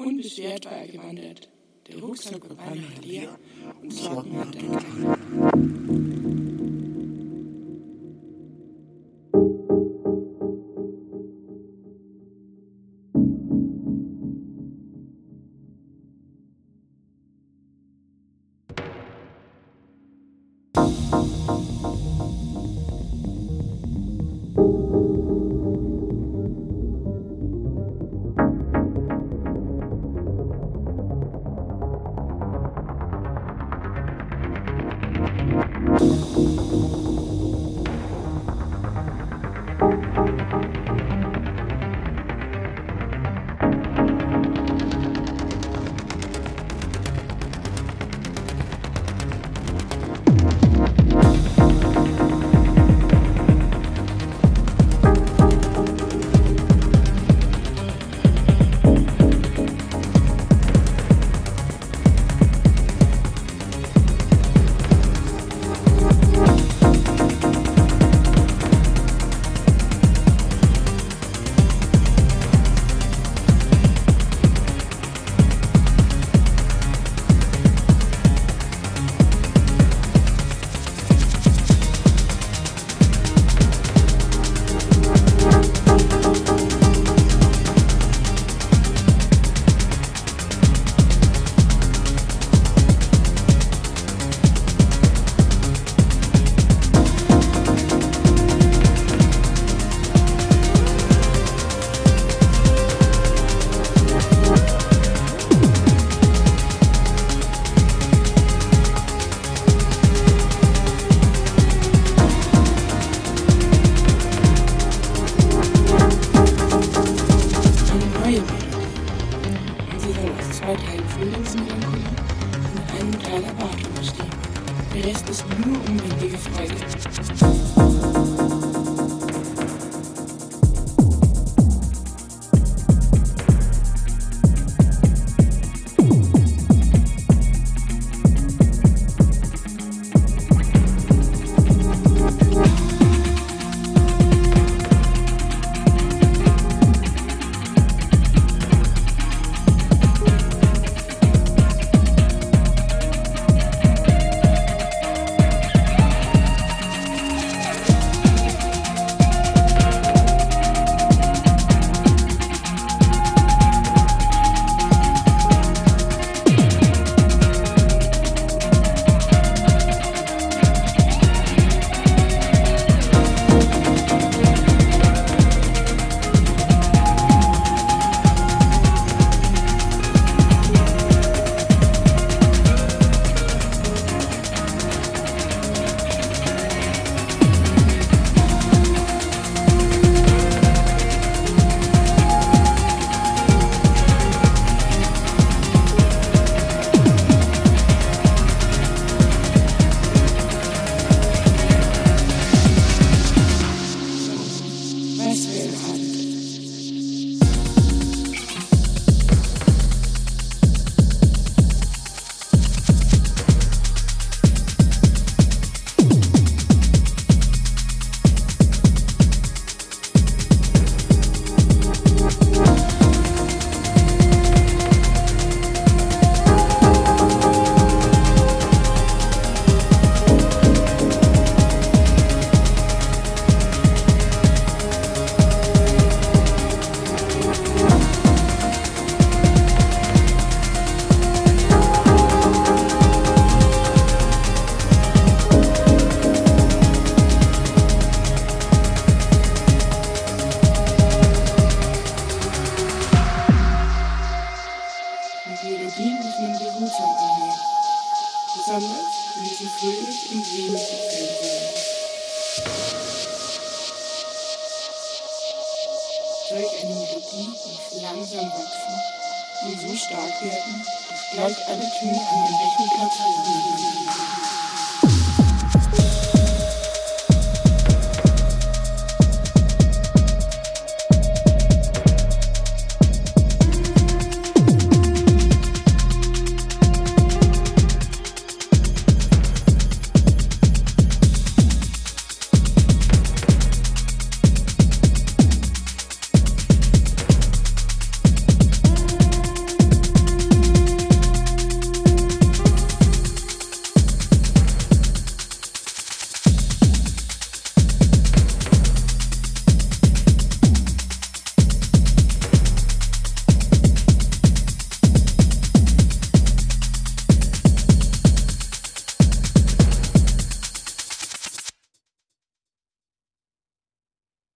Unbeschwert war er gewandert. Der Rucksack war beinahe leer und Sorgen hatte er keine. Eine zwei Teilen Frühlingsmelancholie und einem Teil Erwartung bestehen. Der Rest ist nur unbändige Freude. Besonders, wenn sie fröhlich und wenig gefällt werden. Durch eine Melodie muss langsam wachsen und so stark werden, dass gleich alle Töne an den Rechenplatz liegen.